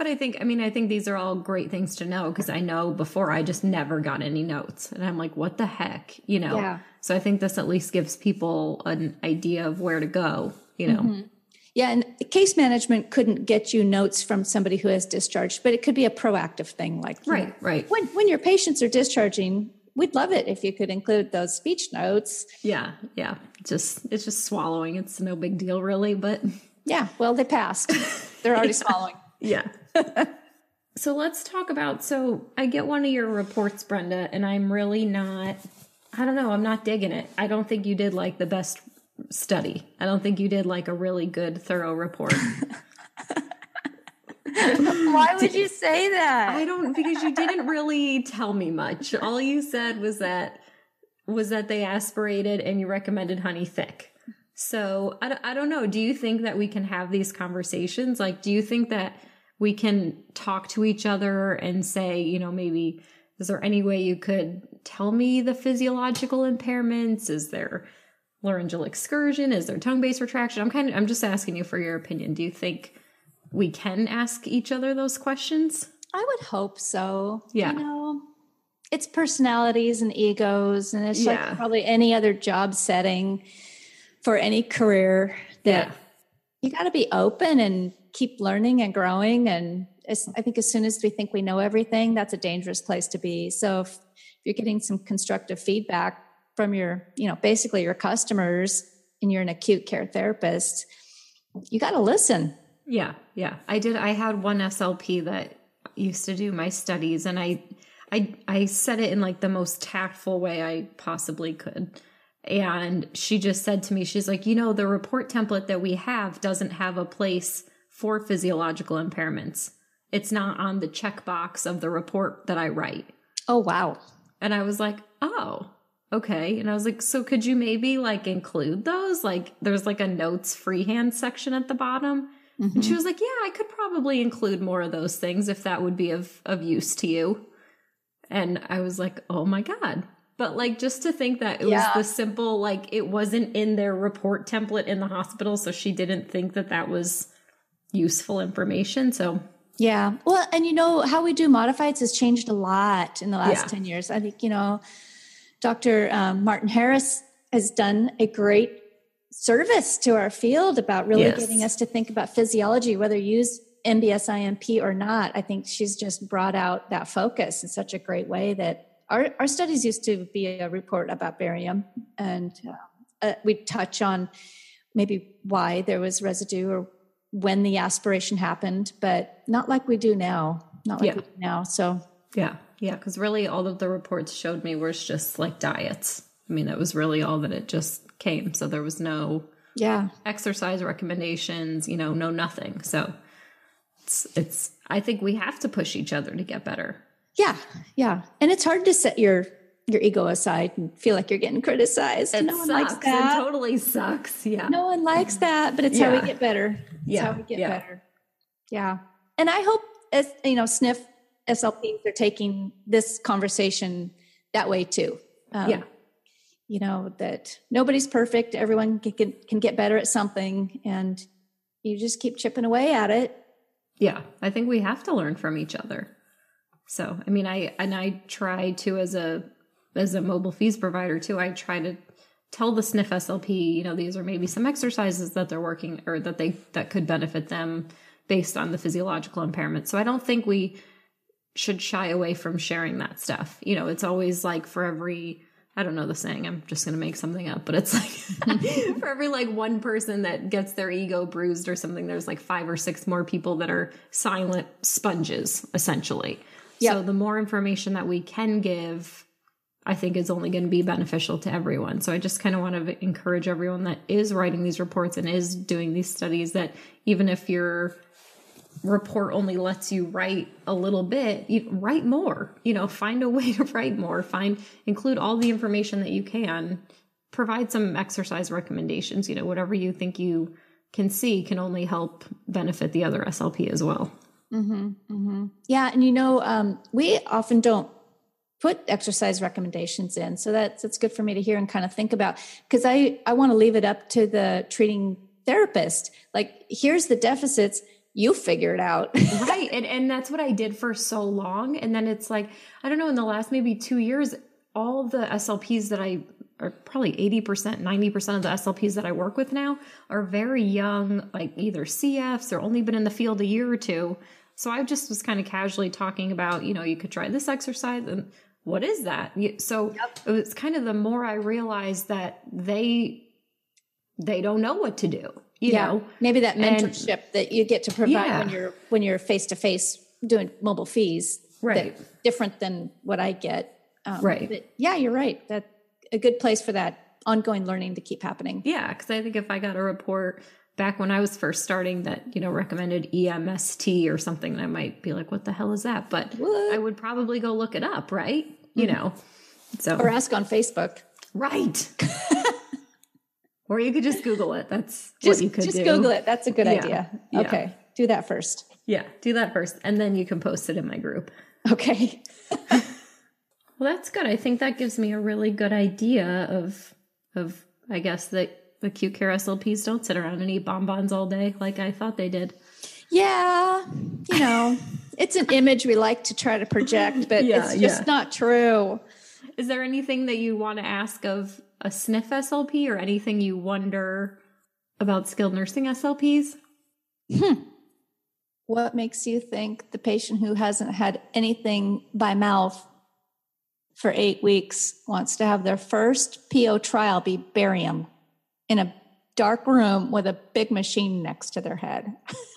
but I think, I mean, I think these are all great things to know because I know before I just never got any notes. And I'm like, what the heck? You know?
Yeah.
So I think this at least gives people an idea of where to go, you know? Mm-hmm.
Yeah, and case management couldn't get you notes from somebody who has discharged, but it could be a proactive thing. Like,
right, know, right.
When when your patients are discharging, we'd love it if you could include those speech notes.
Yeah, yeah. Just it's just swallowing. It's no big deal, really. But
yeah, well, they passed. <laughs> They're already
yeah.
swallowing.
Yeah. <laughs> so let's talk about. So I get one of your reports, Brenda, and I'm really not. I don't know. I'm not digging it. I don't think you did like the best study. I don't think you did like a really good, thorough report. <laughs>
Why would you say that?
I don't because you didn't really tell me much. All you said was that was that they aspirated and you recommended honey thick. So I, I don't know. Do you think that we can have these conversations? Like, do you think that we can talk to each other and say, you know, maybe is there any way you could tell me the physiological impairments? Is there laryngeal excursion? Is there tongue base retraction? I'm kind of I'm just asking you for your opinion. Do you think we can ask each other those questions?
I would hope so.
Yeah.
You know, it's personalities and egos, and it's yeah. like probably any other job setting for any career that yeah. You got to be open and keep learning and growing. And I think as soon as we think we know everything, that's a dangerous place to be. So if, you're getting some constructive feedback, from your, you know, basically your customers and you're an acute care therapist, you got to listen.
Yeah. Yeah. I did. I had one SLP that used to do my studies and I, I, I said it in like the most tactful way I possibly could. And she just said to me, she's like, you know, the report template that we have doesn't have a place for physiological impairments. It's not on the checkbox of the report that I write.
Oh, wow.
And I was like, oh, okay. And I was like, so could you maybe like include those? Like there's like a notes freehand section at the bottom. Mm-hmm. And she mm-hmm. was like, yeah, I could probably include more of those things if that would be of, of use to you. And I was like, oh my God. But like just to think that it yeah. was the simple, like it wasn't in their report template in the hospital. So she didn't think that that was useful information. So
yeah. Well, and you know, how we do modifieds has changed a lot in the last yeah. 10 years. I think, you know, Dr. Um, Martin Harris has done a great service to our field about really yes. getting us to think about physiology, whether you use MBSImP or not. I think she's just brought out that focus in such a great way that our, our studies used to be a report about barium, and uh, uh, we touch on maybe why there was residue or when the aspiration happened, but not like we do now. Not like yeah. we do now. So
yeah. Yeah, because really all of the reports showed me was just like diets. I mean, that was really all that it just came. So there was no
yeah
exercise recommendations, you know, no nothing. So it's it's I think we have to push each other to get better.
Yeah, yeah. And it's hard to set your your ego aside and feel like you're getting criticized.
It
no one
sucks.
likes that.
It totally sucks. Yeah.
No one likes that, but it's how we get better. It's
Yeah,
how we get
yeah.
better. Yeah. And I hope as you know, SNF SLPs are taking this conversation that way too. Um,
Yeah.
You know, that nobody's perfect. Everyone can, can, can get better at something and you just keep chipping away at it.
Yeah, I think we have to learn from each other. So, I mean, I and I try to as a as a mobile FEES provider too. I try to tell the sniff SLP, you know, these are maybe some exercises that they're working or that they that could benefit them based on the physiological impairment. So, I don't think we should shy away from sharing that stuff. You know, it's always like for every I don't know the saying. I'm just going to make something up, but it's like <laughs> for every like one person that gets their ego bruised or something, there's like five or six more people that are silent sponges, essentially. So the more information that we can give, I think is only going to be beneficial to everyone. So I just kind of want to encourage everyone that is writing these reports and is doing these studies that even if your report only lets you write a little bit, you write more. You know, find a <laughs> way to write more. Find include all the information that you can. Provide some exercise recommendations. You know, whatever you think you can see can only help benefit the other SLP as well.
Yeah, and you know, um, we often don't put exercise recommendations in, so that's it's good for me to hear and kind of think about because I I want to leave it up to the treating therapist. Like, here's the deficits, you figure it out. <laughs>
right and and that's what i did for so long and then it's like i don't know in the last maybe two years all the slps that i or probably 80% 90% of the slps that i work with now are very young like either cfs or only been in the field a year or two so i just was kind of casually talking about you know you could try this exercise and what is that so it was kind of the more i realized that they they don't know what to do you know
maybe that
And-
mentorship that you get to provide
Yeah.
when you're when you're face to face doing mobile FEES,
Right.
different than what I get. Um,
Right.
yeah, you're right. That a good place for that ongoing learning to keep happening.
Yeah, because I think if I got a report back when I was first starting that, you know, recommended EMST or something, I might be like, what the hell is that? But
What?
I would probably go look it up, right? You mm-hmm. know, so,
Or ask on Facebook.
right. <laughs> or you could just Google it. That's
Just,
what you could
just
do.
Google it. That's a good
Yeah.
idea.
Yeah.
Okay. Do that first.
Yeah, do that first. And then you can post it in my group.
Okay. <laughs>
Well, that's good. I think that gives me a really good idea of, of, I guess that acute care SLPs don't sit around and eat bonbons all day like I thought they did.
Yeah. You know, it's an image we like to try to project, but
Yeah,
it's just
yeah.
not true.
Is there anything that you want to ask of a sniff SLP or anything you wonder about skilled nursing SLPs? Hmm.
What makes you think the patient who hasn't had anything by mouth for eight weeks wants to have their first PO trial be barium in a dark room with a big machine next to their head? <laughs>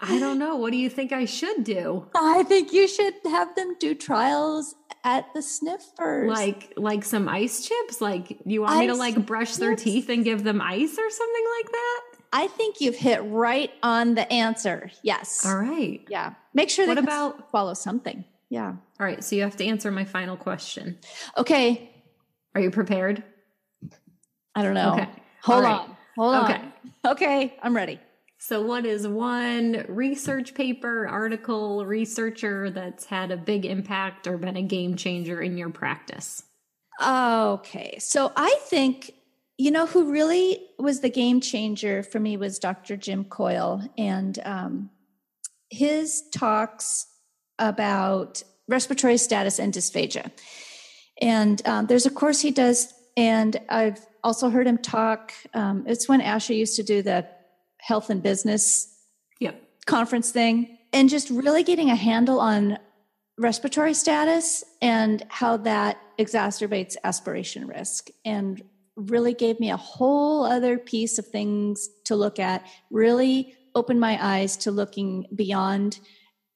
I don't know. What do you think I should do?
I think you should have them do trials at the sniffers.
Like like some ice chips? Like you want me to like brush their teeth and give them ice or something like that?
I think you've hit right on the answer. Yes.
All right.
Yeah. Make sure they
What about-
follow something. Yeah.
All right, so you have to answer my final question.
Okay.
Are you prepared?
I don't know.
Okay.
Hold
right.
on. Hold on.
Okay.
on. Okay. I'm ready.
So, what is one research paper, article, researcher that's had a big impact or been a game changer in your practice?
Okay. So I think, you know, who really was the game changer for me was Dr. Jim Coyle. And um, his talks about respiratory status and dysphagia. And um, there's a course he does, and I've also heard him talk. Um, it's when ASHA used to do the health and business
Yep.
conference thing and just really getting a handle on respiratory status and how that exacerbates aspiration risk and really gave me a whole other piece of things to look at really opened my eyes to looking beyond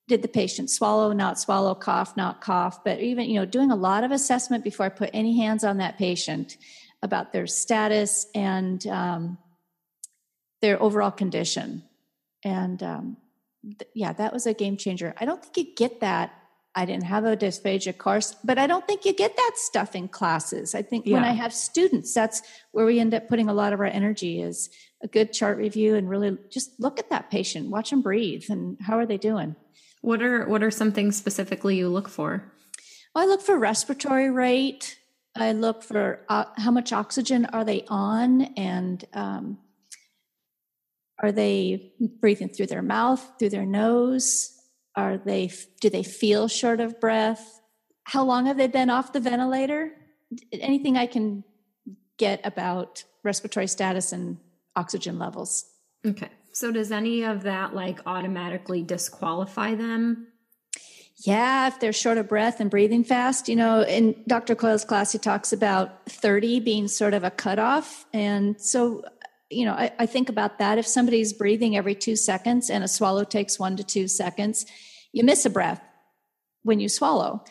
did the patient swallow not swallow cough not cough but even you know doing a lot of assessment before i put any hands on that patient about their status and um, their overall condition and um, th- yeah that was a game changer i don't think you get that I didn't have a dysphagia course, but I don't think you get that stuff in classes. I think when I have students, that's where we end up putting a lot of our energy is a good chart review and really just look at that patient, watch them breathe and how are they doing?
What are what are some things specifically you look for?
Well, I look for respiratory rate. I look for uh, how much oxygen are they on, and um, are they breathing through their mouth, through their nose? Are they? Do they feel short of breath? How long have they been off the ventilator? Anything I can get about respiratory status and oxygen levels.
Okay. So does any of that like automatically disqualify them?
Yeah, if they're short of breath and breathing fast, you know, in Dr. Coyle's class, he talks about 30 being sort of a cutoff. And so, you know, I, I think about that. If somebody's breathing every two seconds and a swallow takes one to two seconds, you miss a breath when you swallow.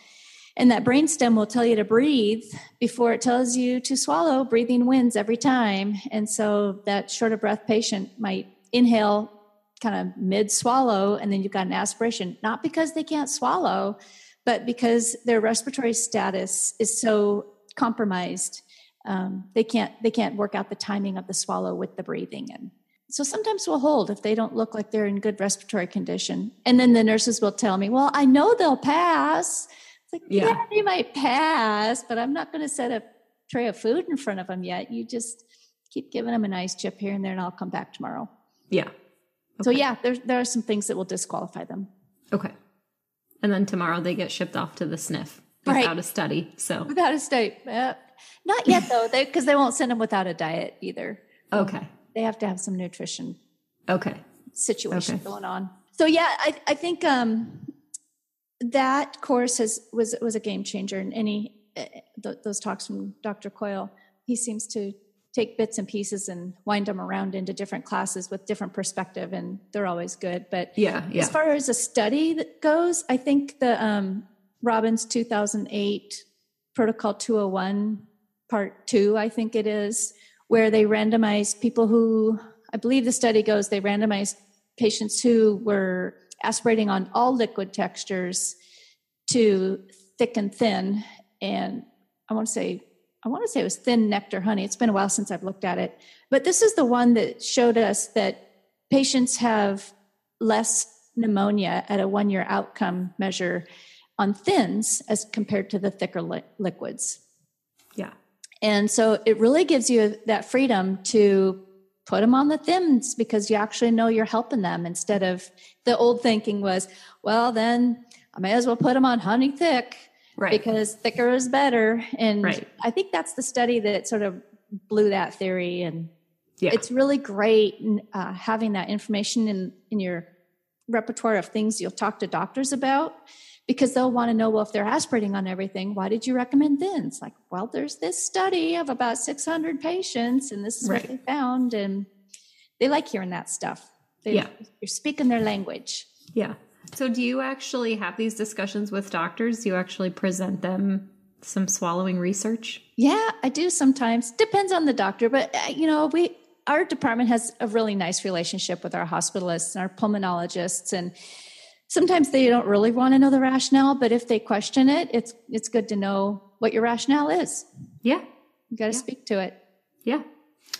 And that brainstem will tell you to breathe before it tells you to swallow. Breathing wins every time. And so that short of breath patient might inhale kind of mid swallow and then you've got an aspiration not because they can't swallow but because their respiratory status is so compromised um, they can't they can't work out the timing of the swallow with the breathing and so sometimes we'll hold if they don't look like they're in good respiratory condition. And then the nurses will tell me well i know they'll pass. It's like yeah,
Yeah.
they might pass but i'm not going to set a tray of food in front of them yet. You just keep giving them a nice chip here and there and i'll come back tomorrow.
Yeah.
So yeah, there there are some things that will disqualify them.
Okay. And then tomorrow they get shipped off to the sniff
Right.
without a study. So
Without a state, uh, not yet though, because they, won't send them without a diet either.
okay.
They have to have some nutrition
Okay.
situation
Okay.
going on. So yeah, I I think um, that course has was was a game changer. And any uh, th- those talks from Dr. Coyle, he seems to take bits and pieces and wind them around into different classes with different perspective, and they're always good. But
Yeah. Yeah.
As far as a study that goes, I think the um, Robbins 2008 Protocol 201 Part 2, I think it is, where they randomized people who, I believe the study goes, they randomized patients who were aspirating on all liquid textures to thick and thin. And I want to say, I want to say it was thin nectar honey. It's been a while since I've looked at it. But this is the one that showed us that patients have less pneumonia at a one year outcome measure on thins as compared to the thicker li- liquids.
Yeah.
And so it really gives you that freedom to put them on the thins because you actually know you're helping them instead of the old thinking was, well, then I may as well put them on honey thick
Right.
because thicker is better. And
Right.
I think that's the study that sort of blew that theory. And
yeah.
it's really great uh, having that information in, in your repertoire of things you'll talk to doctors about because they'll want to know well if they're aspirating on everything why did you recommend thins like well there's this study of about 600 patients and this is
Right.
what they found and they like hearing that stuff they,
Yeah.
you're speaking their language
Yeah. So do you actually have these discussions with doctors? Do you actually present them some swallowing research?
Yeah, I do sometimes. Depends on the doctor, but uh, you know, we our department has a really nice relationship with our hospitalists and our pulmonologists and sometimes they don't really want to know the rationale, but if they question it, it's it's good to know what your rationale is.
Yeah.
You got to
Yeah.
speak to it.
Yeah.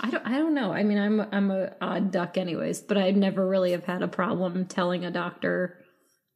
I don't I don't know. I mean, I'm I'm a odd duck anyways, but I never really have had a problem telling a doctor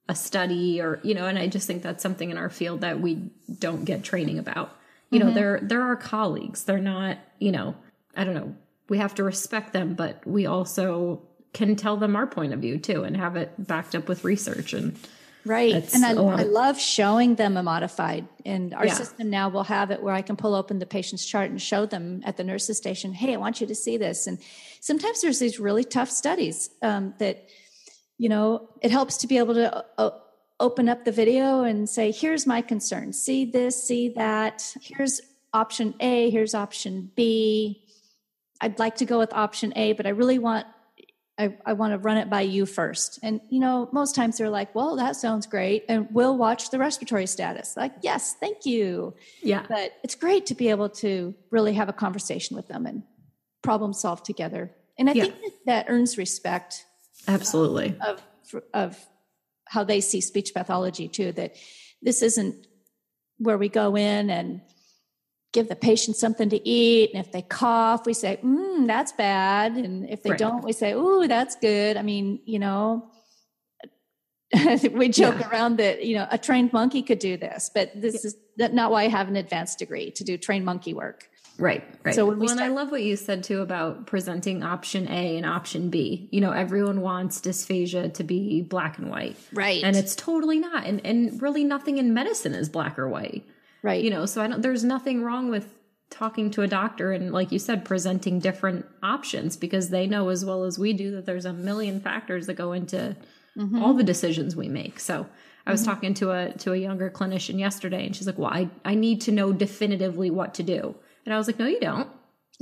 a study or, you know, and I just think that's something in our field that we don't get training about. You know, they're they're our colleagues. They're not, you know, I don't know. We have to respect them, but we also can tell them our point of view too and have it backed up with research and
Right. And I, I love showing them a modified. And our
Yeah.
system now will have it where I can pull open the patient's chart and show them at the nurse's station, hey, I want you to see this. And sometimes there's these really tough studies um, that, you know, it helps to be able to uh, open up the video and say, here's my concern. See this, see that. Here's option A, here's option B. I'd like to go with option A, but I really want I, I want to run it by you first. And, you know, most times they're like, well, that sounds great. And we'll watch the respiratory status. Like, yes, thank you.
yeah.
But it's great to be able to really have a conversation with them and problem solve together. And I
Yeah.
think that, that earns respect
Absolutely.
of, of how they see speech pathology too, that this isn't where we go in and give the patient something to eat. And if they cough, we say, mm, that's bad. And if they right. don't, we say, ooh, that's good. I mean, you know, <laughs> we joke yeah. around that, you know, a trained monkey could do this, but this yeah. is not why I have an advanced degree to do trained monkey work.
Right, right. So when we well, start- and I love what you said too about presenting option A and option B. You know, everyone wants dysphagia to be black and white.
Right.
And it's totally not. And and really nothing in medicine is black or white.
Right.
You know, so I don't there's nothing wrong with talking to a doctor and like you said presenting different options because they know as well as we do that there's a million factors that go into mm-hmm. all the decisions we make. So I was mm-hmm. talking to a to a younger clinician yesterday and she's like, "Well, I I need to know definitively what to do." And I was like, "No, you don't.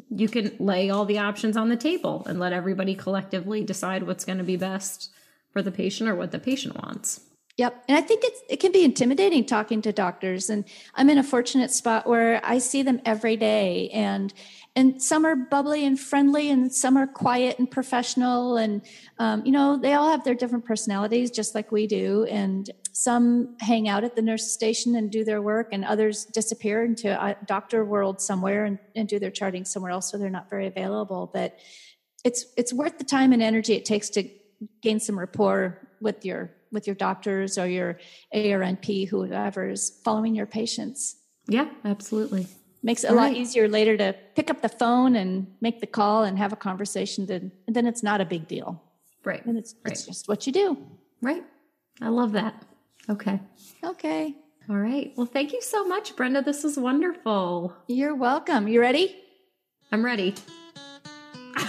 You can lay all the options on the table and let everybody collectively decide what's going to be best for the patient or what the patient wants."
Yep. And I think it's, it can be intimidating talking to doctors. And I'm in a fortunate spot where I see them every day and, and some are bubbly and friendly and some are quiet and professional. And, um, you know, they all have their different personalities just like we do. And some hang out at the nurse station and do their work and others disappear into a doctor world somewhere and, and do their charting somewhere else. So they're not very available, but it's, it's worth the time and energy it takes to gain some rapport with your with your doctors or your ARNP, whoever is following your patients.
Yeah, absolutely.
Makes it a lot easier later to pick up the phone and make the call and have a conversation. Then, and then it's not a big deal.
Right.
And it's,
right.
it's just what you do.
Right. I love that. Okay.
Okay.
All right. Well, thank you so much, Brenda. This was wonderful.
You're welcome. You ready?
I'm ready. <laughs>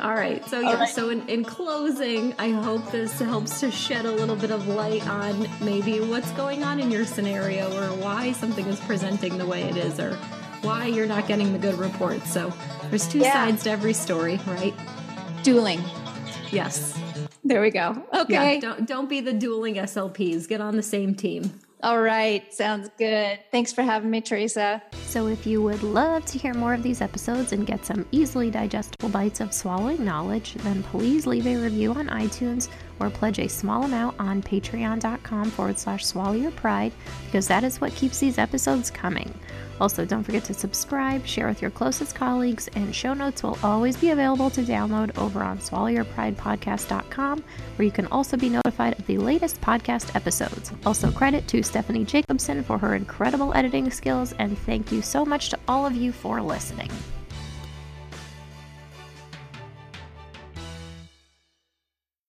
All right. So yeah. Right. So in, in closing, I hope this helps to shed a little bit of light on maybe what's going on in your scenario, or why something is presenting the way it is, or why you're not getting the good reports. So there's two yeah. sides to every story, right?
Dueling.
Yes.
There we go. Okay.
Yeah, don't don't be the dueling SLPs. Get on the same team.
All right, sounds good. Thanks for having me, Theresa.
So, if you would love to hear more of these episodes and get some easily digestible bites of swallowing knowledge, then please leave a review on iTunes or pledge a small amount on patreon.com forward slash swallow your pride because that is what keeps these episodes coming. Also, don't forget to subscribe, share with your closest colleagues, and show notes will always be available to download over on swallowyourpridepodcast.com, where you can also be notified of the latest podcast episodes. Also, credit to Stephanie Jacobson for her incredible editing skills, and thank you so much to all of you for listening.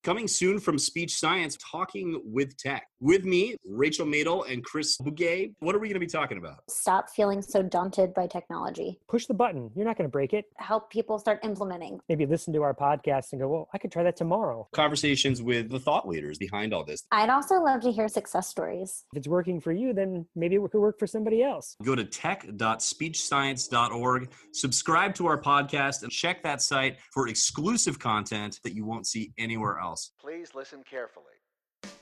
Coming soon from Speech Science, Talking with Tech. With me, Rachel Madel and Chris Bugaj. What are we going to be talking about?
Stop feeling so daunted by technology.
Push the button. You're not going to break it.
Help people start implementing.
Maybe listen to our podcast and go, well, I could try that tomorrow.
Conversations with the thought leaders behind all this.
I'd also love to hear success stories.
If it's working for you, then maybe it could work for somebody else.
Go to tech.speechscience.org, subscribe to our podcast, and check that site for exclusive content that you won't see anywhere else else.
Please listen carefully.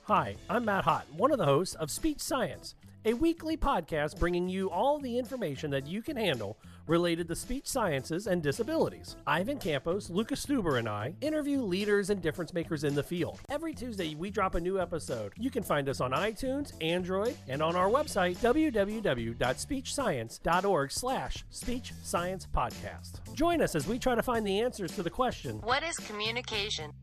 Hi, I'm Matt Hott, one of the hosts of Speech Science, a weekly podcast bringing you all the information that you can handle related to speech sciences and disabilities. Ivan Campos, Lucas Stuber, and I interview leaders and difference makers in the field. Every Tuesday, we drop a new episode. You can find us on iTunes, Android, and on our website, www.speechscience.org slash speech science podcast. Join us as we try to find the answers to the question,
What is communication?